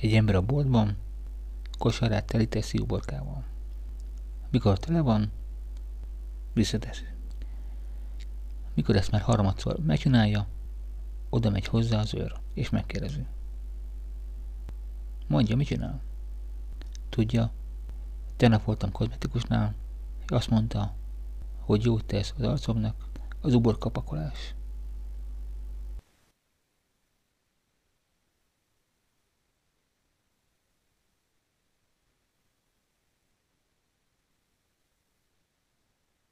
Egy ember a boltban, kosarát telíteszi uborkával. Mikor tele van, visszateszi. Mikor ezt már harmadszor megcsinálja, oda megy hozzá az őr, és megkérdezi. Mondja, mit csinál? Tudja, tegnap voltam kozmetikusnál, és azt mondta, hogy jót tesz az arcomnak az uborkapakolás.